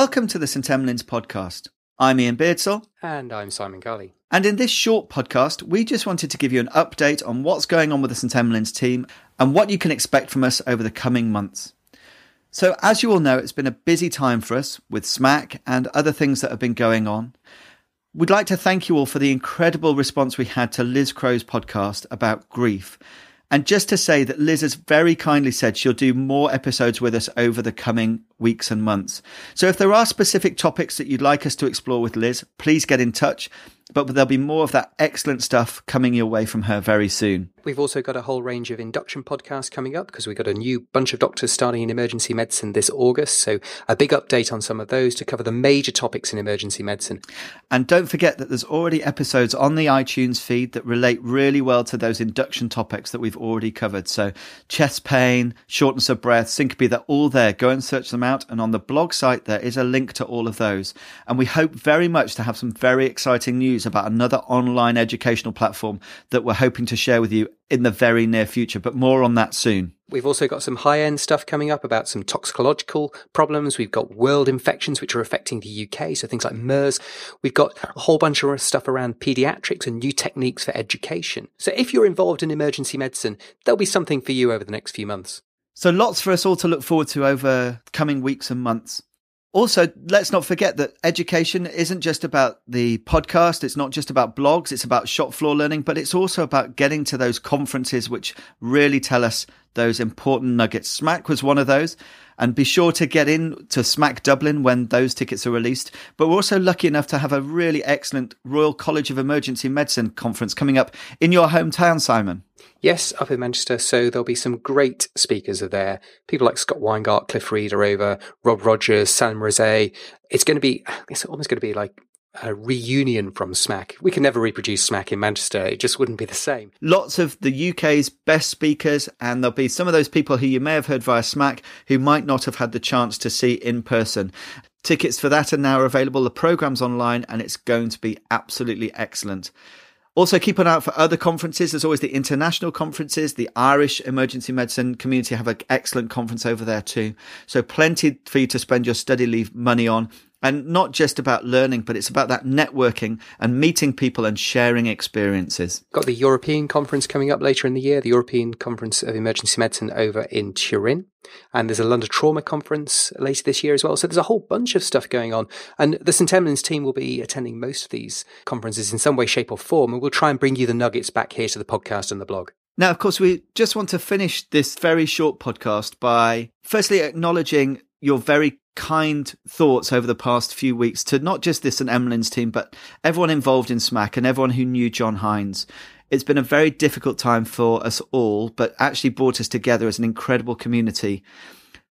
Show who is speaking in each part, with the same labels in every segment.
Speaker 1: Welcome to the St Emlyn's podcast. I'm Iain Beardsell.
Speaker 2: And I'm Simon Gully.
Speaker 1: And in this short podcast, we just wanted to give you an update on what's going on with the St Emlyn's team and what you can expect from us over the coming months. So, as you all know, it's been a busy time for us with SMACC and other things that have been going on. We'd like to thank you all for the incredible response we had to Liz Crowe's podcast about grief. And just to say that Liz has very kindly said she'll do more episodes with us over the coming weeks and months. So if there are specific topics that you'd like us to explore with Liz, please get in touch but there'll be more of that excellent stuff coming your way from her very soon.
Speaker 2: We've also got a whole range of induction podcasts coming up because we've got a new bunch of doctors starting in emergency medicine this August. So a big update on some of those to cover the major topics in emergency medicine.
Speaker 1: And don't forget that there's already episodes on the iTunes feed that relate really well to those induction topics that we've already covered. So chest pain, shortness of breath, syncope, they're all there. Go and search them out. And on the blog site, there is a link to all of those. And we hope very much to have some very exciting news about another online educational platform that we're hoping to share with you in the very near future, but more on that soon.
Speaker 2: We've also got some high end stuff coming up about some toxicological problems. We've got world infections, which are affecting the UK. So things like MERS. We've got a whole bunch of stuff around pediatrics and new techniques for education. So if you're involved in emergency medicine, there'll be something for you over the next few months.
Speaker 1: So lots for us all to look forward to over coming weeks and months. Also, let's not forget that education isn't just about the podcast. It's not just about blogs. It's about shop floor learning, but it's also about getting to those conferences which really tell us those important nuggets. SMACC was one of those. And be sure to get in to SMACC Dublin when those tickets are released. But we're also lucky enough to have a really excellent Royal College of Emergency Medicine conference coming up in your hometown, Simon.
Speaker 2: Yes, up in Manchester. So there'll be some great speakers are there. People like Scott Weingart, Cliff Reid are over, Rob Rogers, Sam Rosé. It's going to be, it's almost going to be like a reunion from SMACC. We can never reproduce SMACC in Manchester. It just wouldn't be the same.
Speaker 1: Lots of the UK's best speakers, and there'll be some of those people who you may have heard via SMACC who might not have had the chance to see in person. Tickets for that are now available. The program's online and it's going to be absolutely excellent. Also, keep an eye out for other conferences. There's always the international conferences. The Irish emergency medicine community have an excellent conference over there too. So plenty for you to spend your study leave money on and not just about learning, but it's about that networking and meeting people and sharing experiences.
Speaker 2: Got the European conference coming up later in the year, the European Conference of Emergency Medicine over in Turin. And there's a London Trauma Conference later this year as well. So there's a whole bunch of stuff going on. And the St. Emlyn's team will be attending most of these conferences in some way, shape, or form. And we'll try and bring you the nuggets back here to the podcast and the blog.
Speaker 1: Now, of course, we just want to finish this very short podcast by firstly acknowledging your very kind thoughts over the past few weeks to not just this and Emlyn's team, but everyone involved in SMACC and everyone who knew John Hinds. It's been a very difficult time for us all, but actually brought us together as an incredible community.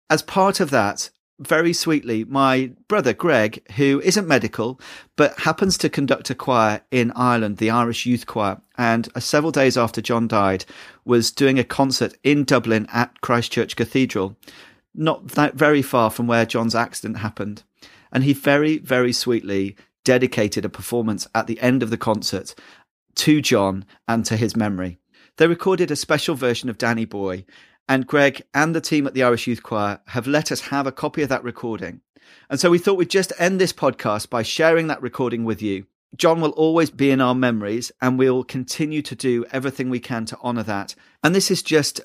Speaker 1: As part of that, very sweetly, my brother Greg, who isn't medical, but happens to conduct a choir in Ireland, the Irish Youth Choir, and uh, several days after John died, was doing a concert in Dublin at Christchurch Cathedral not that very far from where John's accident happened. And he very, very sweetly dedicated a performance at the end of the concert to John and to his memory. They recorded a special version of Danny Boy, and Greg and the team at the Irish Youth Choir have let us have a copy of that recording. And so we thought we'd just end this podcast by sharing that recording with you. John will always be in our memories, and we'll continue to do everything we can to honour that. And this is just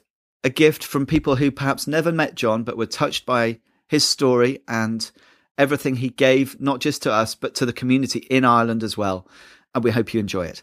Speaker 1: a gift from people who perhaps never met John but were touched by his story and everything he gave, not just to us, but to the community in Ireland as well. And we hope you enjoy it.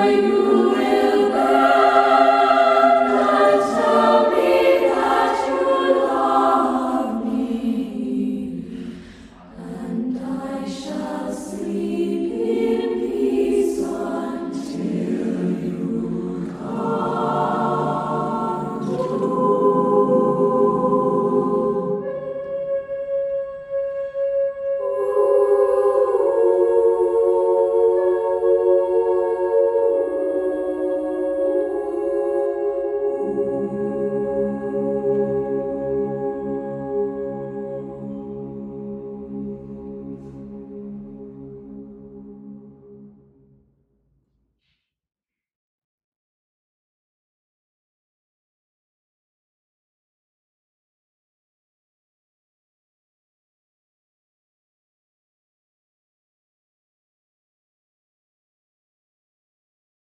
Speaker 1: I